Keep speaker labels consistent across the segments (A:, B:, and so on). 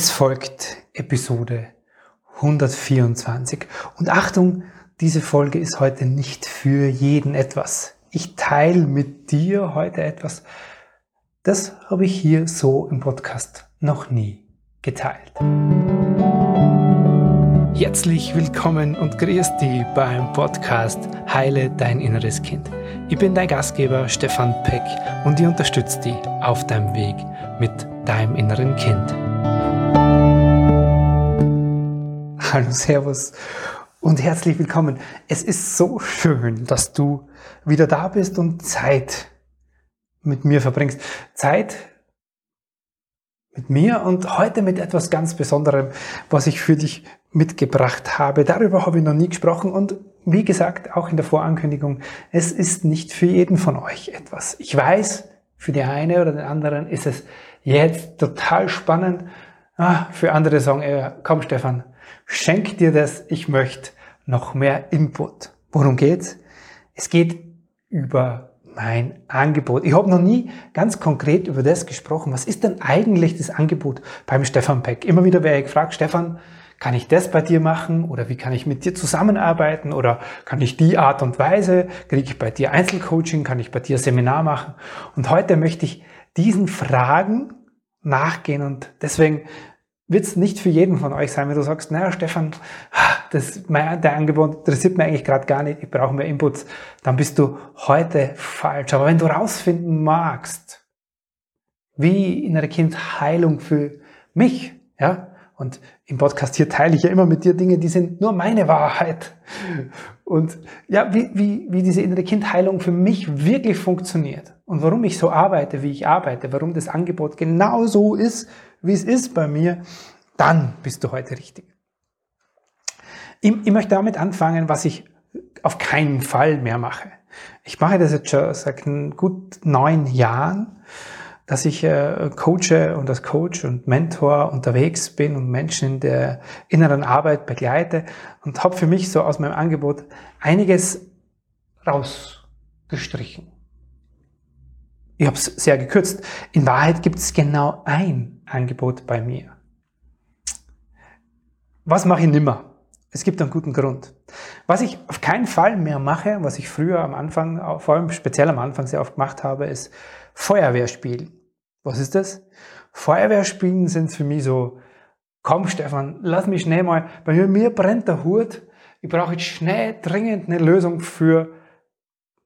A: Es folgt Episode 124. Und Achtung, diese Folge ist heute nicht für jeden etwas. Ich teile mit dir heute etwas, das habe ich hier so im Podcast noch nie geteilt. Herzlich willkommen und grüß dich beim Podcast Heile dein inneres Kind. Ich bin dein Gastgeber Stefan Peck und ich unterstütze dich auf deinem Weg mit deinem inneren Kind. Hallo, Servus und herzlich willkommen. Es ist so schön, dass du wieder da bist und Zeit mit mir verbringst. Zeit mit mir und heute mit etwas ganz Besonderem, was ich für dich mitgebracht habe. Darüber habe ich noch nie gesprochen und wie gesagt, auch in der Vorankündigung, es ist nicht für jeden von euch etwas. Ich weiß, für die eine oder den anderen ist es jetzt total spannend. Ah, für andere sagen, ey, komm Stefan, schenk dir das, ich möchte noch mehr Input. Worum geht's? Es geht über mein Angebot. Ich habe noch nie ganz konkret über das gesprochen. Was ist denn eigentlich das Angebot beim Stefan Peck? Immer wieder werde ich gefragt, Stefan, kann ich das bei dir machen oder wie kann ich mit dir zusammenarbeiten oder kann ich die Art und Weise, kriege ich bei dir Einzelcoaching, kann ich bei dir Seminar machen? Und heute möchte ich diesen Fragen nachgehen und deswegen wird es nicht für jeden von euch sein, wenn du sagst, naja, Stefan, das, mein, der Angebot interessiert mich eigentlich gerade gar nicht, ich brauche mehr Inputs, dann bist du heute falsch. Aber wenn du rausfinden magst, wie innere Kindheilung für mich, ja, und im Podcast hier teile ich ja immer mit dir Dinge, die sind nur meine Wahrheit. Und ja, wie, wie, wie diese innere Kindheilung für mich wirklich funktioniert und warum ich so arbeite, wie ich arbeite, warum das Angebot genau so ist, wie es ist bei mir, dann bist du heute richtig. Ich, ich möchte damit anfangen, was ich auf keinen Fall mehr mache. Ich mache das jetzt schon seit gut neun Jahren, dass ich äh, coache und als Coach und Mentor unterwegs bin und Menschen in der inneren Arbeit begleite und habe für mich so aus meinem Angebot einiges rausgestrichen. Ich habe es sehr gekürzt. In Wahrheit gibt es genau ein Angebot bei mir. Was mache ich nimmer? Es gibt einen guten Grund. Was ich auf keinen Fall mehr mache, was ich früher am Anfang, vor allem speziell am Anfang sehr oft gemacht habe, ist Feuerwehrspielen. Was ist das? Feuerwehrspielen sind für mich so, komm Stefan, lass mich schnell mal, bei mir, brennt der Hut, ich brauche jetzt schnell dringend eine Lösung für,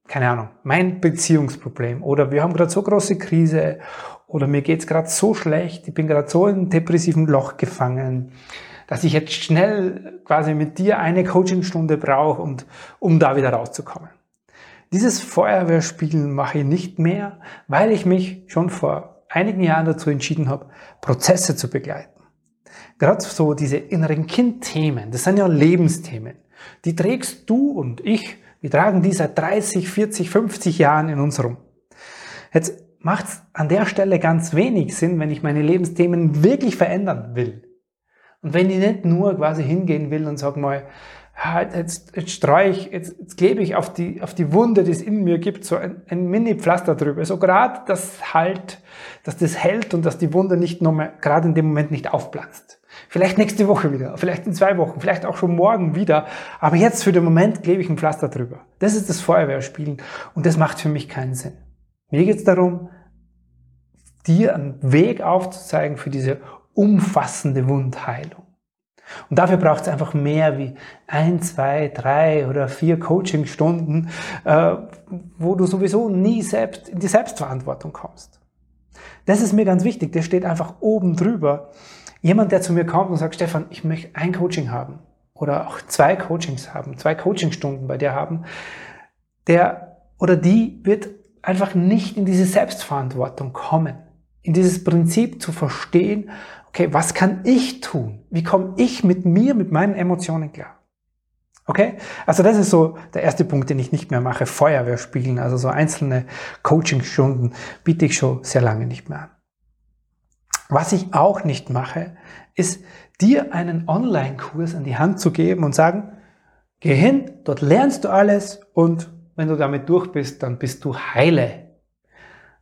A: keine Ahnung, mein Beziehungsproblem. Oder wir haben gerade so große Krise, oder mir geht's gerade so schlecht, ich bin gerade so in einem depressiven Loch gefangen dass ich jetzt schnell quasi mit dir eine Coachingstunde brauche, und, um da wieder rauszukommen. Dieses Feuerwehrspielen mache ich nicht mehr, weil ich mich schon vor einigen Jahren dazu entschieden habe, Prozesse zu begleiten. Gerade so diese inneren Kindthemen, das sind ja Lebensthemen. Die trägst du und ich, wir tragen die seit 30, 40, 50 Jahren in uns rum. Jetzt macht es an der Stelle ganz wenig Sinn, wenn ich meine Lebensthemen wirklich verändern will. Und wenn ich nicht nur quasi hingehen will und sag mal, jetzt, jetzt streue ich, jetzt, jetzt klebe ich auf die, auf die Wunde, die es in mir gibt, so ein, ein Mini-Pflaster drüber. So gerade das halt, dass das hält und dass die Wunde nicht noch mehr, gerade in dem Moment nicht aufplatzt. Vielleicht nächste Woche wieder, vielleicht in zwei Wochen, vielleicht auch schon morgen wieder. Aber jetzt für den Moment klebe ich ein Pflaster drüber. Das ist das Feuerwehrspielen und das macht für mich keinen Sinn. Mir geht es darum, dir einen Weg aufzuzeigen für diese umfassende Wundheilung. Und dafür braucht es einfach mehr wie ein, zwei, drei oder vier Coachingstunden, äh, wo du sowieso nie selbst in die Selbstverantwortung kommst. Das ist mir ganz wichtig. Der steht einfach oben drüber. Jemand, der zu mir kommt und sagt, Stefan, ich möchte ein Coaching haben oder auch zwei Coachings haben, zwei Coachingstunden bei dir haben, der oder die wird einfach nicht in diese Selbstverantwortung kommen in dieses Prinzip zu verstehen, okay, was kann ich tun? Wie komme ich mit mir, mit meinen Emotionen klar? Okay? Also das ist so der erste Punkt, den ich nicht mehr mache. Feuerwehr spielen, also so einzelne Coachingstunden biete ich schon sehr lange nicht mehr an. Was ich auch nicht mache, ist dir einen Online-Kurs an die Hand zu geben und sagen, geh hin, dort lernst du alles und wenn du damit durch bist, dann bist du heile.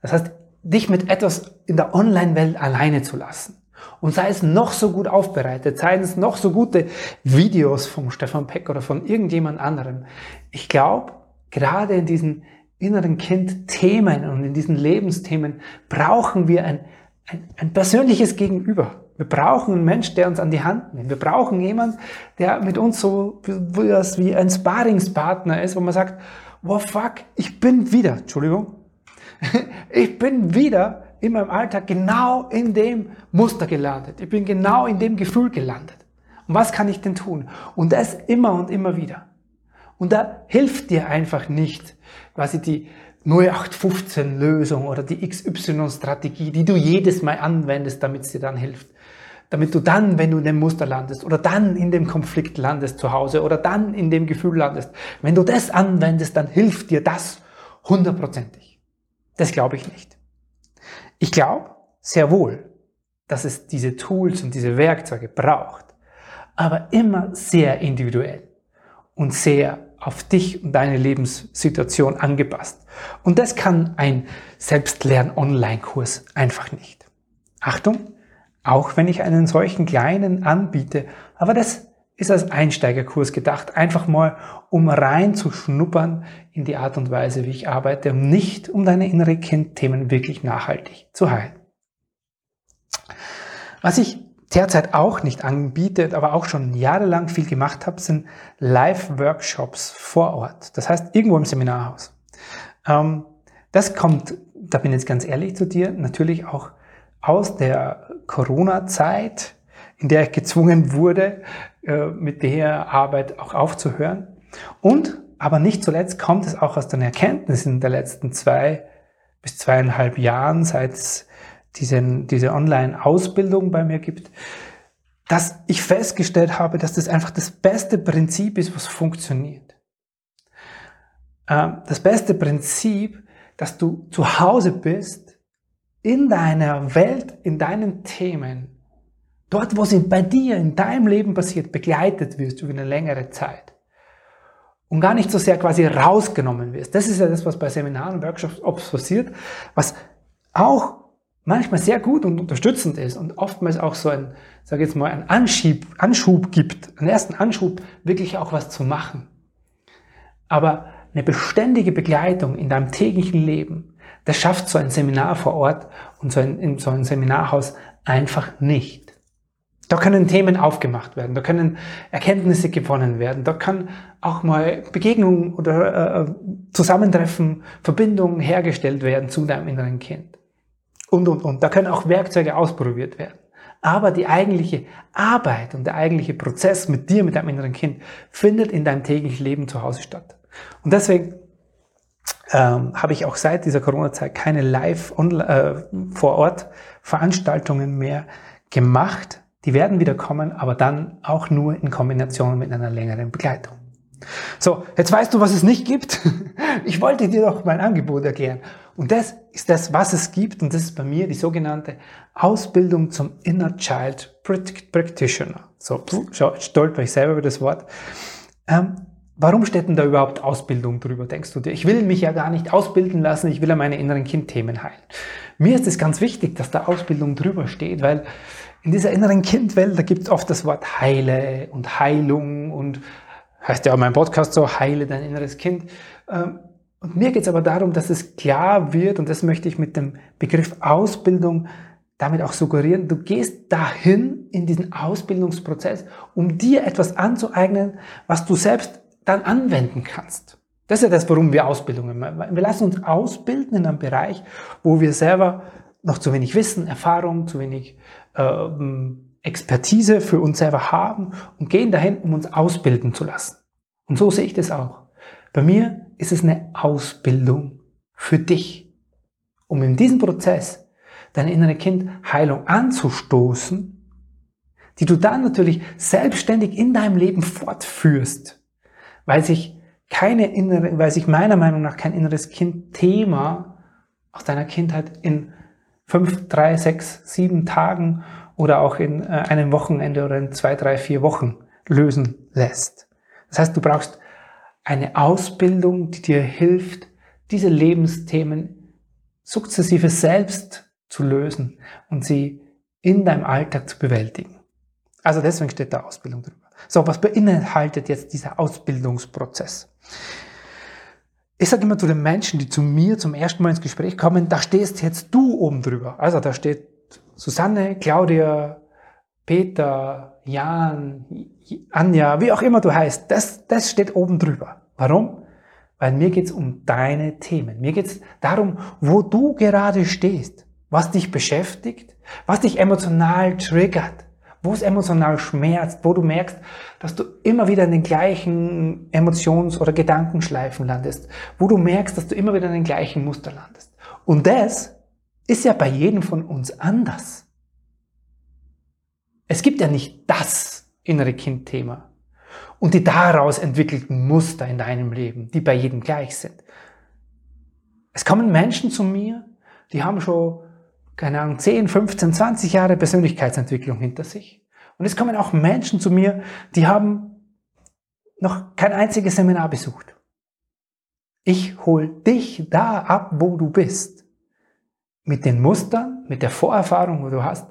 A: Das heißt, dich mit etwas in der Online-Welt alleine zu lassen. Und sei es noch so gut aufbereitet, seien es noch so gute Videos vom Stefan Peck oder von irgendjemand anderem. Ich glaube, gerade in diesen inneren Kind-Themen und in diesen Lebensthemen brauchen wir ein, ein, ein persönliches Gegenüber. Wir brauchen einen Mensch, der uns an die Hand nimmt. Wir brauchen jemanden, der mit uns so wie ein Sparingspartner ist, wo man sagt, wow fuck, ich bin wieder, Entschuldigung, ich bin wieder in meinem Alltag genau in dem Muster gelandet. Ich bin genau in dem Gefühl gelandet. Und was kann ich denn tun? Und das immer und immer wieder. Und da hilft dir einfach nicht quasi die 0815 Lösung oder die XY Strategie, die du jedes Mal anwendest, damit es dir dann hilft. Damit du dann, wenn du in dem Muster landest oder dann in dem Konflikt landest zu Hause oder dann in dem Gefühl landest, wenn du das anwendest, dann hilft dir das hundertprozentig. Das glaube ich nicht. Ich glaube sehr wohl, dass es diese Tools und diese Werkzeuge braucht, aber immer sehr individuell und sehr auf dich und deine Lebenssituation angepasst. Und das kann ein Selbstlern-Online-Kurs einfach nicht. Achtung, auch wenn ich einen solchen kleinen anbiete, aber das ist als Einsteigerkurs gedacht, einfach mal um reinzuschnuppern in die Art und Weise, wie ich arbeite, um nicht um deine innere Kindthemen wirklich nachhaltig zu heilen. Was ich derzeit auch nicht anbiete, aber auch schon jahrelang viel gemacht habe, sind Live-Workshops vor Ort. Das heißt, irgendwo im Seminarhaus. Ähm, das kommt, da bin ich jetzt ganz ehrlich zu dir, natürlich auch aus der Corona-Zeit, in der ich gezwungen wurde, äh, mit der Arbeit auch aufzuhören. Und, aber nicht zuletzt, kommt es auch aus den Erkenntnissen der letzten zwei bis zweieinhalb Jahren, seit es diesen, diese Online-Ausbildung bei mir gibt, dass ich festgestellt habe, dass das einfach das beste Prinzip ist, was funktioniert. Ähm, das beste Prinzip, dass du zu Hause bist, in deiner Welt, in deinen Themen, dort, wo sie bei dir, in deinem Leben passiert, begleitet wirst über eine längere Zeit. Und gar nicht so sehr quasi rausgenommen wirst. Das ist ja das, was bei Seminaren und Workshops passiert, was auch manchmal sehr gut und unterstützend ist und oftmals auch so ein, sage jetzt mal, ein Anschub, Anschub gibt, einen ersten Anschub, wirklich auch was zu machen. Aber eine beständige Begleitung in deinem täglichen Leben, das schafft so ein Seminar vor Ort und so ein, in so ein Seminarhaus einfach nicht. Da können Themen aufgemacht werden, da können Erkenntnisse gewonnen werden, da kann auch mal Begegnungen oder äh, Zusammentreffen, Verbindungen hergestellt werden zu deinem inneren Kind und, und, und. Da können auch Werkzeuge ausprobiert werden. Aber die eigentliche Arbeit und der eigentliche Prozess mit dir, mit deinem inneren Kind, findet in deinem täglichen Leben zu Hause statt. Und deswegen ähm, habe ich auch seit dieser Corona-Zeit keine live äh, vor Ort Veranstaltungen mehr gemacht. Die werden wieder kommen, aber dann auch nur in Kombination mit einer längeren Begleitung. So, jetzt weißt du, was es nicht gibt. Ich wollte dir doch mein Angebot erklären. Und das ist das, was es gibt. Und das ist bei mir die sogenannte Ausbildung zum Inner Child Practitioner. So, stolper ich selber über das Wort. Ähm, warum steht denn da überhaupt Ausbildung drüber, denkst du dir? Ich will mich ja gar nicht ausbilden lassen, ich will ja meine inneren Kindthemen heilen. Mir ist es ganz wichtig, dass da Ausbildung drüber steht, weil in dieser inneren Kindwelt, da gibt es oft das Wort Heile und Heilung und heißt ja auch mein Podcast so, heile dein inneres Kind. Ähm, und mir geht es aber darum, dass es klar wird, und das möchte ich mit dem Begriff Ausbildung damit auch suggerieren, du gehst dahin in diesen Ausbildungsprozess, um dir etwas anzueignen, was du selbst dann anwenden kannst. Das ist ja das, warum wir Ausbildungen machen. Wir lassen uns ausbilden in einem Bereich, wo wir selber noch zu wenig Wissen, Erfahrung, zu wenig äh, Expertise für uns selber haben und gehen dahin, um uns ausbilden zu lassen. Und so sehe ich das auch. Bei mir ist es eine Ausbildung für dich, um in diesem Prozess deine innere Kindheilung anzustoßen, die du dann natürlich selbstständig in deinem Leben fortführst, weil sich keine innere, weil sich meiner Meinung nach kein inneres Kind-Thema aus deiner Kindheit in fünf, drei, sechs, sieben Tagen oder auch in äh, einem Wochenende oder in zwei, drei, vier Wochen lösen lässt. Das heißt, du brauchst eine Ausbildung, die dir hilft, diese Lebensthemen sukzessive selbst zu lösen und sie in deinem Alltag zu bewältigen. Also deswegen steht da Ausbildung drüber. So, was beinhaltet jetzt dieser Ausbildungsprozess? Ich sage immer zu den Menschen, die zu mir zum ersten Mal ins Gespräch kommen, da stehst jetzt du oben drüber. Also da steht Susanne, Claudia, Peter, Jan, Anja, wie auch immer du heißt, das, das steht oben drüber. Warum? Weil mir geht's um deine Themen. Mir geht's darum, wo du gerade stehst, was dich beschäftigt, was dich emotional triggert, wo es emotional schmerzt, wo du merkst, dass du immer wieder in den gleichen Emotions- oder Gedankenschleifen landest, wo du merkst, dass du immer wieder in den gleichen Muster landest. Und das ist ja bei jedem von uns anders. Es gibt ja nicht das innere Kind-Thema und die daraus entwickelten Muster in deinem Leben, die bei jedem gleich sind. Es kommen Menschen zu mir, die haben schon keine Ahnung, 10, 15, 20 Jahre Persönlichkeitsentwicklung hinter sich. Und es kommen auch Menschen zu mir, die haben noch kein einziges Seminar besucht. Ich hol dich da ab, wo du bist. Mit den Mustern, mit der Vorerfahrung, wo du hast.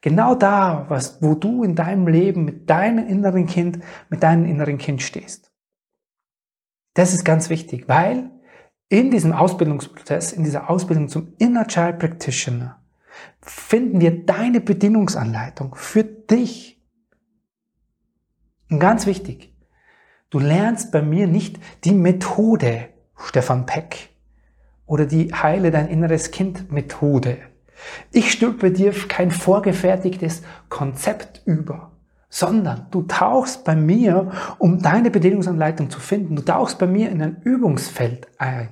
A: Genau da, was, wo du in deinem Leben mit deinem inneren Kind, mit deinem inneren Kind stehst. Das ist ganz wichtig, weil in diesem Ausbildungsprozess, in dieser Ausbildung zum Inner Child Practitioner, finden wir deine Bedienungsanleitung für dich. Und ganz wichtig, du lernst bei mir nicht die Methode Stefan Peck oder die Heile dein inneres Kind Methode. Ich stülpe dir kein vorgefertigtes Konzept über, sondern du tauchst bei mir, um deine Bedienungsanleitung zu finden, du tauchst bei mir in ein Übungsfeld ein.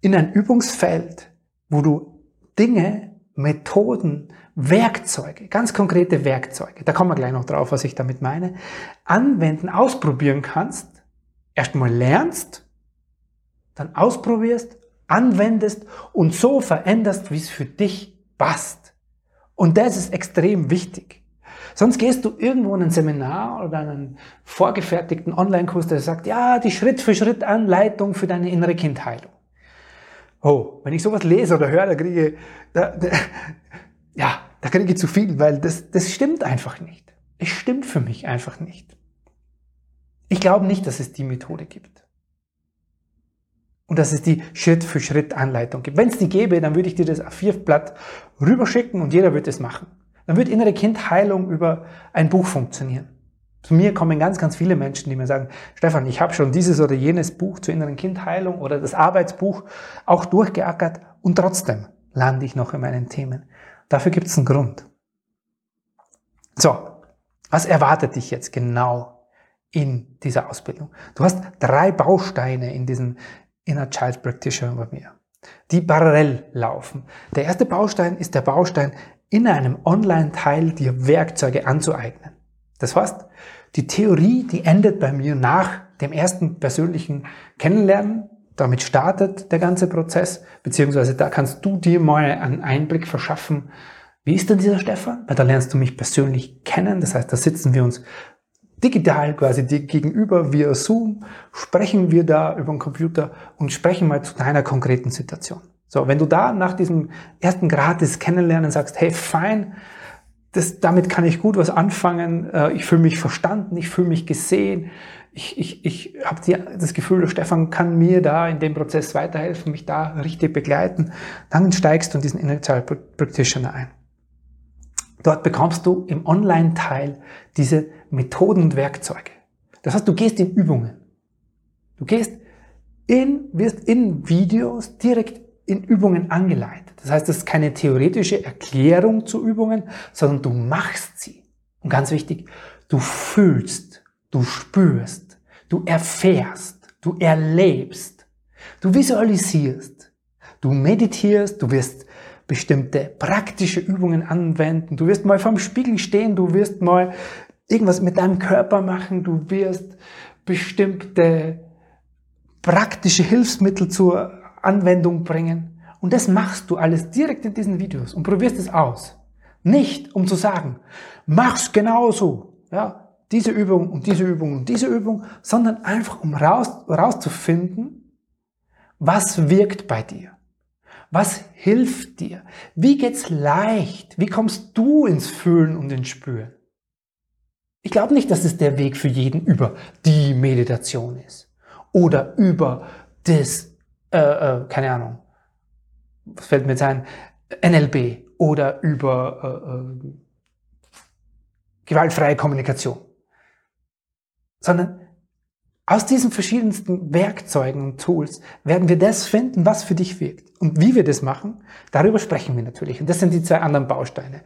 A: In ein Übungsfeld, wo du Dinge Methoden, Werkzeuge, ganz konkrete Werkzeuge, da kommen wir gleich noch drauf, was ich damit meine, anwenden, ausprobieren kannst, erstmal lernst, dann ausprobierst, anwendest und so veränderst, wie es für dich passt. Und das ist extrem wichtig. Sonst gehst du irgendwo in ein Seminar oder einen vorgefertigten Online-Kurs, der sagt, ja, die Schritt-für-Schritt-Anleitung für deine innere Kindheilung. Oh, wenn ich sowas lese oder höre, da kriege ich, da, da, ja, da kriege ich zu viel, weil das, das stimmt einfach nicht. Es stimmt für mich einfach nicht. Ich glaube nicht, dass es die Methode gibt. Und dass es die Schritt-für-Schritt-Anleitung gibt. Wenn es die gäbe, dann würde ich dir das A4-Blatt rüberschicken und jeder würde es machen. Dann würde innere Kindheilung über ein Buch funktionieren. Zu mir kommen ganz, ganz viele Menschen, die mir sagen, Stefan, ich habe schon dieses oder jenes Buch zur inneren Kindheilung oder das Arbeitsbuch auch durchgeackert und trotzdem lande ich noch in meinen Themen. Dafür gibt es einen Grund. So, was erwartet dich jetzt genau in dieser Ausbildung? Du hast drei Bausteine in diesem Inner Child Practitioner bei mir, die parallel laufen. Der erste Baustein ist der Baustein, in einem Online-Teil dir Werkzeuge anzueignen. Das heißt, die Theorie, die endet bei mir nach dem ersten persönlichen Kennenlernen. Damit startet der ganze Prozess, beziehungsweise da kannst du dir mal einen Einblick verschaffen, wie ist denn dieser Stefan? Weil da lernst du mich persönlich kennen. Das heißt, da sitzen wir uns digital quasi gegenüber via Zoom, sprechen wir da über den Computer und sprechen mal zu deiner konkreten Situation. So, wenn du da nach diesem ersten gratis Kennenlernen sagst, hey, fein, das, damit kann ich gut was anfangen. Äh, ich fühle mich verstanden, ich fühle mich gesehen. Ich, ich, ich habe das Gefühl, Stefan kann mir da in dem Prozess weiterhelfen, mich da richtig begleiten. Dann steigst du in diesen Child Practitioner ein. Dort bekommst du im Online-Teil diese Methoden und Werkzeuge. Das heißt, du gehst in Übungen. Du gehst in, wirst in Videos direkt in Übungen angeleitet. Das heißt, es ist keine theoretische Erklärung zu Übungen, sondern du machst sie. Und ganz wichtig, du fühlst, du spürst, du erfährst, du erlebst, du visualisierst, du meditierst, du wirst bestimmte praktische Übungen anwenden, du wirst mal vorm Spiegel stehen, du wirst mal irgendwas mit deinem Körper machen, du wirst bestimmte praktische Hilfsmittel zur Anwendung bringen. Und das machst du alles direkt in diesen Videos und probierst es aus. Nicht, um zu sagen, mach's genauso, ja, diese Übung und diese Übung und diese Übung, sondern einfach, um raus, rauszufinden, was wirkt bei dir. Was hilft dir? Wie geht's leicht? Wie kommst du ins Fühlen und ins Spüren? Ich glaube nicht, dass es der Weg für jeden über die Meditation ist oder über das, äh, äh, keine Ahnung, was fällt mir jetzt ein, NLB oder über äh, äh, gewaltfreie Kommunikation, sondern aus diesen verschiedensten Werkzeugen und Tools werden wir das finden, was für dich wirkt. Und wie wir das machen, darüber sprechen wir natürlich. Und das sind die zwei anderen Bausteine.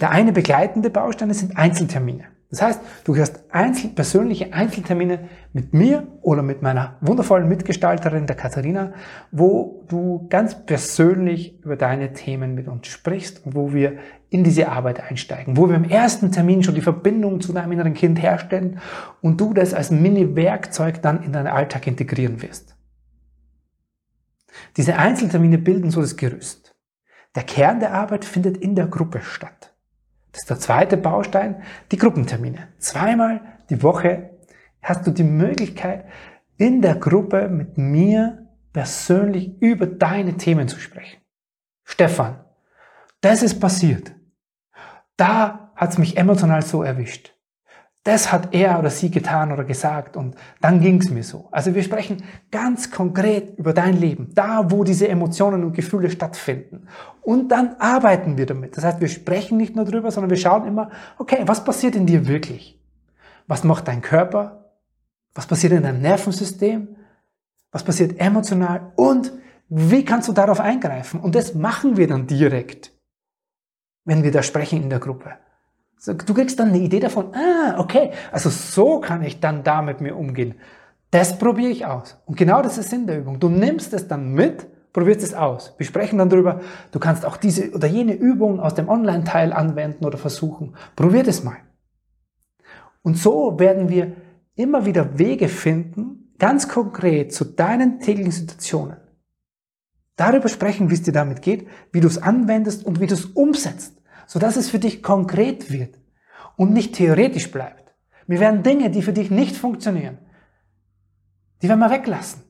A: Der eine begleitende Bausteine sind Einzeltermine. Das heißt, du hast einzel persönliche Einzeltermine mit mir oder mit meiner wundervollen Mitgestalterin, der Katharina, wo du ganz persönlich über deine Themen mit uns sprichst und wo wir in diese Arbeit einsteigen, wo wir im ersten Termin schon die Verbindung zu deinem inneren Kind herstellen und du das als Mini-Werkzeug dann in deinen Alltag integrieren wirst. Diese Einzeltermine bilden so das Gerüst. Der Kern der Arbeit findet in der Gruppe statt. Das ist der zweite Baustein, die Gruppentermine. Zweimal die Woche hast du die Möglichkeit, in der Gruppe mit mir persönlich über deine Themen zu sprechen. Stefan, das ist passiert. Da hat es mich emotional so erwischt das hat er oder sie getan oder gesagt und dann ging es mir so. Also wir sprechen ganz konkret über dein Leben, da wo diese Emotionen und Gefühle stattfinden. Und dann arbeiten wir damit. Das heißt, wir sprechen nicht nur drüber, sondern wir schauen immer, okay, was passiert in dir wirklich? Was macht dein Körper? Was passiert in deinem Nervensystem? Was passiert emotional? Und wie kannst du darauf eingreifen? Und das machen wir dann direkt, wenn wir da sprechen in der Gruppe. Du kriegst dann eine Idee davon, ah, okay, also so kann ich dann da mit mir umgehen. Das probiere ich aus. Und genau das ist Sinn der Übung. Du nimmst es dann mit, probierst es aus. Wir sprechen dann darüber, du kannst auch diese oder jene Übung aus dem Online-Teil anwenden oder versuchen. Probier das mal. Und so werden wir immer wieder Wege finden, ganz konkret zu deinen täglichen Situationen. Darüber sprechen, wie es dir damit geht, wie du es anwendest und wie du es umsetzt sodass es für dich konkret wird und nicht theoretisch bleibt. Wir werden Dinge, die für dich nicht funktionieren, die werden wir weglassen.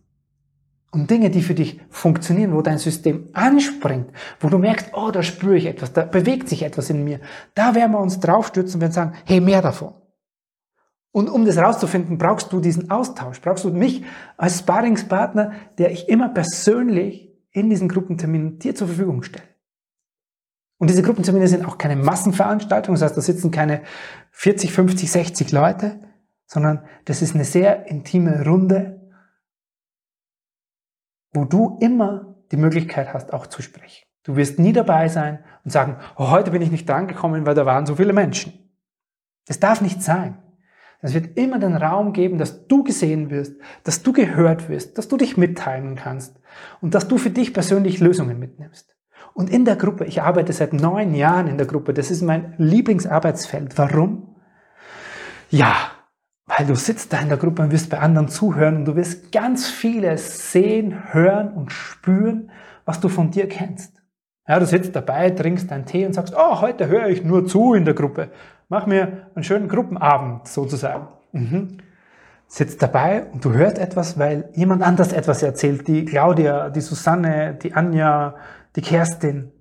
A: Und Dinge, die für dich funktionieren, wo dein System anspringt, wo du merkst, oh, da spüre ich etwas, da bewegt sich etwas in mir, da werden wir uns draufstürzen und sagen, hey, mehr davon. Und um das rauszufinden, brauchst du diesen Austausch, brauchst du mich als Sparingspartner, der ich immer persönlich in diesen Gruppenterminen dir zur Verfügung stelle. Und diese Gruppentermine sind auch keine Massenveranstaltungen, das heißt, da sitzen keine 40, 50, 60 Leute, sondern das ist eine sehr intime Runde, wo du immer die Möglichkeit hast, auch zu sprechen. Du wirst nie dabei sein und sagen, oh, heute bin ich nicht drangekommen, weil da waren so viele Menschen. Das darf nicht sein. Es wird immer den Raum geben, dass du gesehen wirst, dass du gehört wirst, dass du dich mitteilen kannst und dass du für dich persönlich Lösungen mitnimmst. Und in der Gruppe, ich arbeite seit neun Jahren in der Gruppe, das ist mein Lieblingsarbeitsfeld. Warum? Ja, weil du sitzt da in der Gruppe und wirst bei anderen zuhören und du wirst ganz vieles sehen, hören und spüren, was du von dir kennst. Ja, du sitzt dabei, trinkst deinen Tee und sagst, oh, heute höre ich nur zu in der Gruppe. Mach mir einen schönen Gruppenabend sozusagen. Mhm. Sitzt dabei und du hörst etwas, weil jemand anders etwas erzählt. Die Claudia, die Susanne, die Anja, die Kerstin.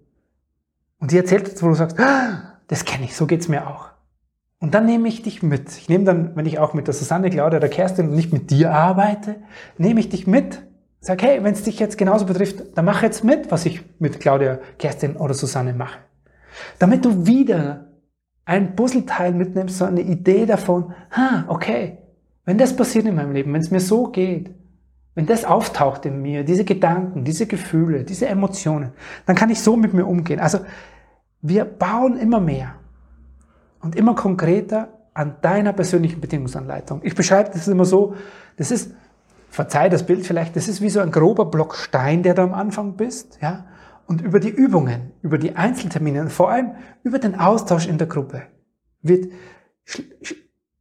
A: Und die erzählt jetzt, wo du sagst, ah, das kenne ich, so geht's mir auch. Und dann nehme ich dich mit. Ich nehme dann, wenn ich auch mit der Susanne, Claudia, der Kerstin und nicht mit dir arbeite, nehme ich dich mit. Sag, hey, wenn es dich jetzt genauso betrifft, dann mach jetzt mit, was ich mit Claudia, Kerstin oder Susanne mache. Damit du wieder ein Puzzleteil mitnimmst, so eine Idee davon, ha, okay, wenn das passiert in meinem Leben, wenn es mir so geht, wenn das auftaucht in mir, diese Gedanken, diese Gefühle, diese Emotionen, dann kann ich so mit mir umgehen. Also wir bauen immer mehr und immer konkreter an deiner persönlichen Bedingungsanleitung. Ich beschreibe das immer so, das ist, verzeih das Bild vielleicht, das ist wie so ein grober Block Stein, der du am Anfang bist, ja, und über die Übungen, über die Einzeltermine und vor allem über den Austausch in der Gruppe wird,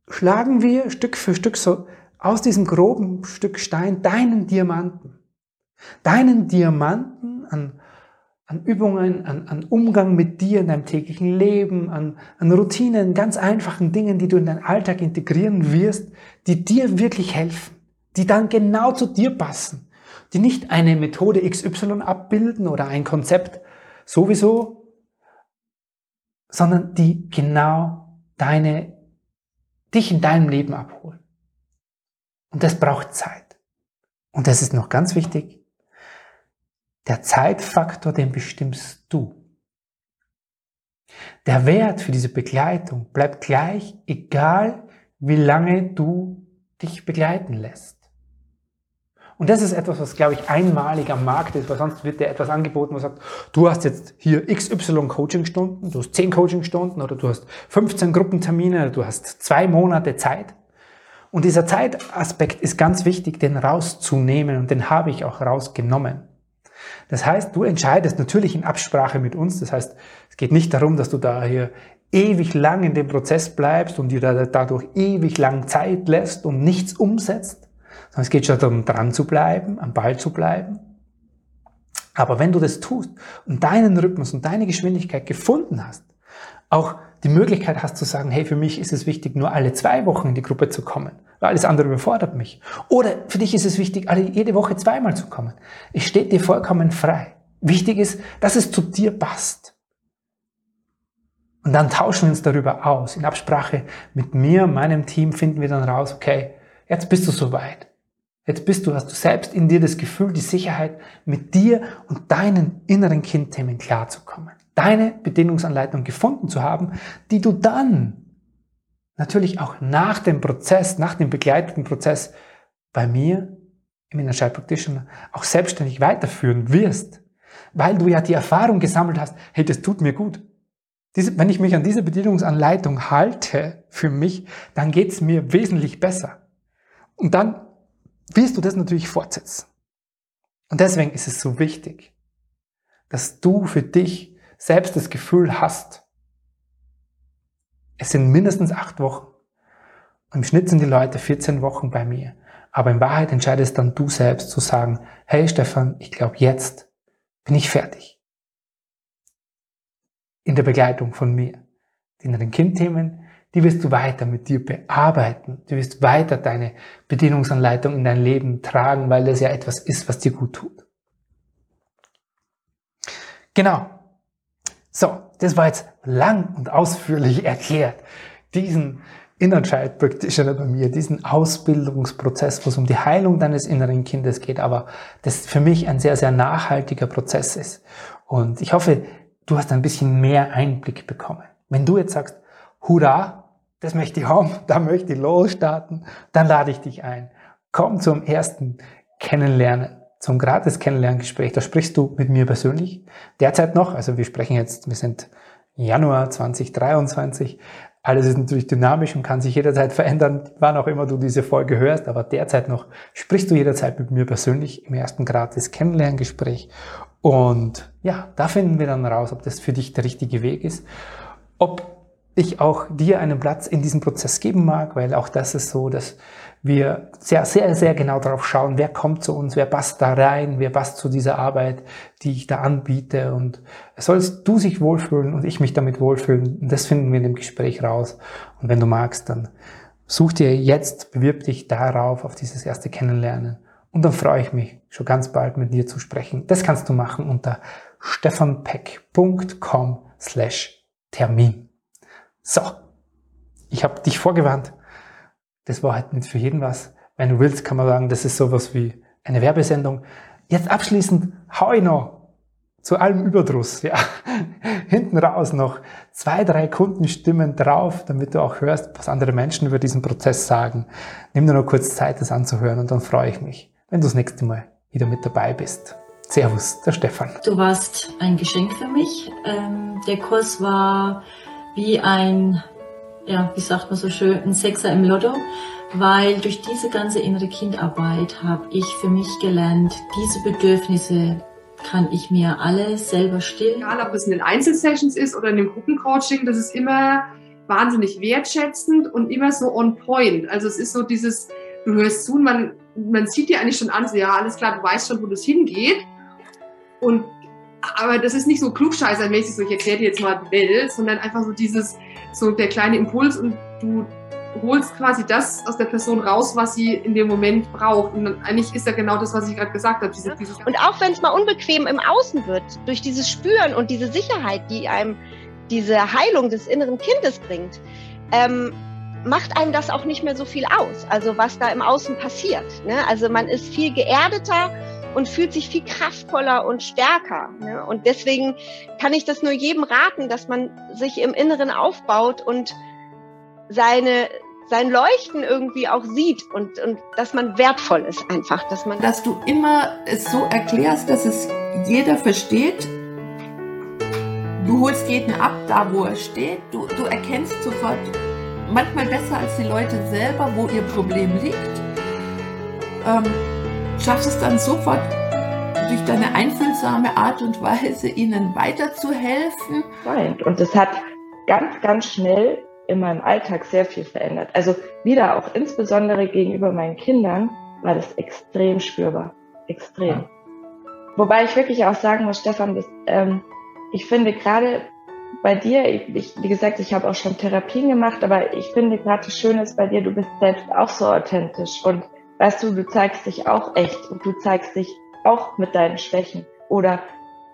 A: schlagen wir Stück für Stück so aus diesem groben Stück Stein deinen Diamanten. Deinen Diamanten an, an Übungen, an, an Umgang mit dir in deinem täglichen Leben, an, an Routinen, ganz einfachen Dingen, die du in deinen Alltag integrieren wirst, die dir wirklich helfen, die dann genau zu dir passen, die nicht eine Methode XY abbilden oder ein Konzept sowieso, sondern die genau deine, dich in deinem Leben abholen. Und das braucht Zeit. Und das ist noch ganz wichtig. Der Zeitfaktor, den bestimmst du. Der Wert für diese Begleitung bleibt gleich, egal wie lange du dich begleiten lässt. Und das ist etwas, was, glaube ich, einmalig am Markt ist, weil sonst wird dir etwas angeboten, man sagt, du hast jetzt hier XY Coachingstunden, du hast 10 Coachingstunden oder du hast 15 Gruppentermine, du hast zwei Monate Zeit. Und dieser Zeitaspekt ist ganz wichtig, den rauszunehmen und den habe ich auch rausgenommen. Das heißt, du entscheidest natürlich in Absprache mit uns. Das heißt, es geht nicht darum, dass du da hier ewig lang in dem Prozess bleibst und dir dadurch ewig lang Zeit lässt und nichts umsetzt, sondern es geht schon darum, dran zu bleiben, am Ball zu bleiben. Aber wenn du das tust und deinen Rhythmus und deine Geschwindigkeit gefunden hast, auch die Möglichkeit hast zu sagen, hey, für mich ist es wichtig, nur alle zwei Wochen in die Gruppe zu kommen, weil alles andere überfordert mich. Oder für dich ist es wichtig, alle, jede Woche zweimal zu kommen. Es steht dir vollkommen frei. Wichtig ist, dass es zu dir passt. Und dann tauschen wir uns darüber aus. In Absprache mit mir, meinem Team finden wir dann raus, okay, jetzt bist du soweit. Jetzt bist du, hast du selbst in dir das Gefühl, die Sicherheit, mit dir und deinen inneren Kindthemen klarzukommen. Deine Bedienungsanleitung gefunden zu haben, die du dann natürlich auch nach dem Prozess, nach dem begleiteten Prozess bei mir im Inner Child Practitioner auch selbstständig weiterführen wirst, weil du ja die Erfahrung gesammelt hast, hey, das tut mir gut. Diese, wenn ich mich an diese Bedienungsanleitung halte für mich, dann geht's mir wesentlich besser. Und dann willst du das natürlich fortsetzen. Und deswegen ist es so wichtig, dass du für dich selbst das Gefühl hast, es sind mindestens acht Wochen. Im Schnitt sind die Leute 14 Wochen bei mir. Aber in Wahrheit entscheidest dann du selbst zu sagen, hey Stefan, ich glaube jetzt bin ich fertig. In der Begleitung von mir. Die inneren Kindthemen, die wirst du weiter mit dir bearbeiten. Du wirst weiter deine Bedienungsanleitung in dein Leben tragen, weil das ja etwas ist, was dir gut tut. Genau. So, das war jetzt lang und ausführlich erklärt. Diesen Inner Child Practitioner bei mir, diesen Ausbildungsprozess, wo es um die Heilung deines inneren Kindes geht, aber das für mich ein sehr, sehr nachhaltiger Prozess ist. Und ich hoffe, du hast ein bisschen mehr Einblick bekommen. Wenn du jetzt sagst, hurra, das möchte ich haben, da möchte ich losstarten, dann lade ich dich ein. Komm zum ersten Kennenlernen, zum gratis Kennenlerngespräch. Da sprichst du mit mir persönlich. Derzeit noch, also wir sprechen jetzt, wir sind Januar 2023. Alles ist natürlich dynamisch und kann sich jederzeit verändern, wann auch immer du diese Folge hörst. Aber derzeit noch sprichst du jederzeit mit mir persönlich im ersten gratis Kennenlerngespräch. Und ja, da finden wir dann raus, ob das für dich der richtige Weg ist. Ob ich auch dir einen Platz in diesem Prozess geben mag, weil auch das ist so, dass wir sehr, sehr, sehr genau darauf schauen, wer kommt zu uns, wer passt da rein, wer passt zu dieser Arbeit, die ich da anbiete und sollst du sich wohlfühlen und ich mich damit wohlfühlen und das finden wir in dem Gespräch raus und wenn du magst, dann such dir jetzt, bewirb dich darauf, auf dieses erste Kennenlernen und dann freue ich mich schon ganz bald mit dir zu sprechen. Das kannst du machen unter stefanpeck.com slash Termin. So, ich habe dich vorgewarnt. Das war halt nicht für jeden was. Wenn du willst, kann man sagen, das ist sowas wie eine Werbesendung. Jetzt abschließend hau ich noch zu allem Überdruss, ja, hinten raus noch zwei, drei Kundenstimmen drauf, damit du auch hörst, was andere Menschen über diesen Prozess sagen. Nimm dir noch kurz Zeit, das anzuhören und dann freue ich mich, wenn du das nächste Mal wieder mit dabei bist. Servus, der Stefan.
B: Du warst ein Geschenk für mich. Ähm, der Kurs war wie ein, ja, wie sagt man so schön, ein Sechser im Lotto, weil durch diese ganze innere Kindarbeit habe ich für mich gelernt, diese Bedürfnisse kann ich mir alle selber stillen.
C: Egal, ob es in den Einzelsessions ist oder in dem Gruppencoaching, das ist immer wahnsinnig wertschätzend und immer so on point. Also es ist so dieses, du hörst zu und man, man sieht dir eigentlich schon an, so, ja, alles klar, du weißt schon, wo das hingeht. Und aber das ist nicht so klugscheißermäßig, so ich erkläre dir jetzt mal die sondern einfach so dieses, so der kleine Impuls und du holst quasi das aus der Person raus, was sie in dem Moment braucht. Und eigentlich ist ja genau das, was ich gerade gesagt habe. Diese,
D: und auch wenn es mal unbequem im Außen wird, durch dieses Spüren und diese Sicherheit, die einem diese Heilung des inneren Kindes bringt, ähm, macht einem das auch nicht mehr so viel aus. Also was da im Außen passiert. Ne? Also man ist viel geerdeter und fühlt sich viel kraftvoller und stärker. Ne? Und deswegen kann ich das nur jedem raten, dass man sich im Inneren aufbaut und seine, sein Leuchten irgendwie auch sieht und, und dass man wertvoll ist einfach. Dass, man
E: dass du immer es so erklärst, dass es jeder versteht. Du holst jeden ab, da wo er steht. Du, du erkennst sofort, manchmal besser als die Leute selber, wo ihr Problem liegt. Ähm, schaffst es dann sofort durch deine einfühlsame Art und Weise, ihnen weiterzuhelfen.
F: Und das hat ganz, ganz schnell in meinem Alltag sehr viel verändert. Also wieder auch insbesondere gegenüber meinen Kindern war das extrem spürbar. Extrem. Ja. Wobei ich wirklich auch sagen muss, Stefan, das, ähm, ich finde gerade bei dir, ich, wie gesagt, ich habe auch schon Therapien gemacht, aber ich finde gerade das Schöne ist bei dir, du bist selbst auch so authentisch und weißt du, du zeigst dich auch echt und du zeigst dich auch mit deinen Schwächen. Oder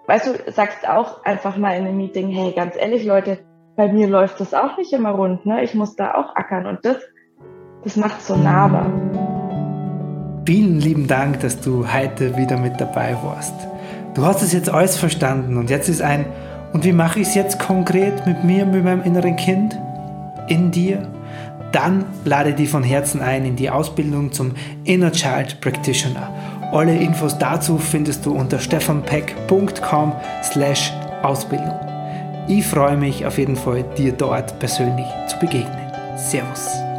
F: weißt du, sagst auch einfach mal in einem Meeting, hey, ganz ehrlich, Leute, bei mir läuft das auch nicht immer rund, ne? Ich muss da auch ackern und das, das macht so nahbar.
A: Vielen lieben Dank, dass du heute wieder mit dabei warst. Du hast es jetzt alles verstanden und jetzt ist ein, und wie mache ich es jetzt konkret mit mir, mit meinem inneren Kind? In dir? Dann lade dich von Herzen ein in die Ausbildung zum Inner Child Practitioner. Alle Infos dazu findest du unter stefanpeck.com slash Ausbildung. Ich freue mich auf jeden Fall, dir dort persönlich zu begegnen. Servus.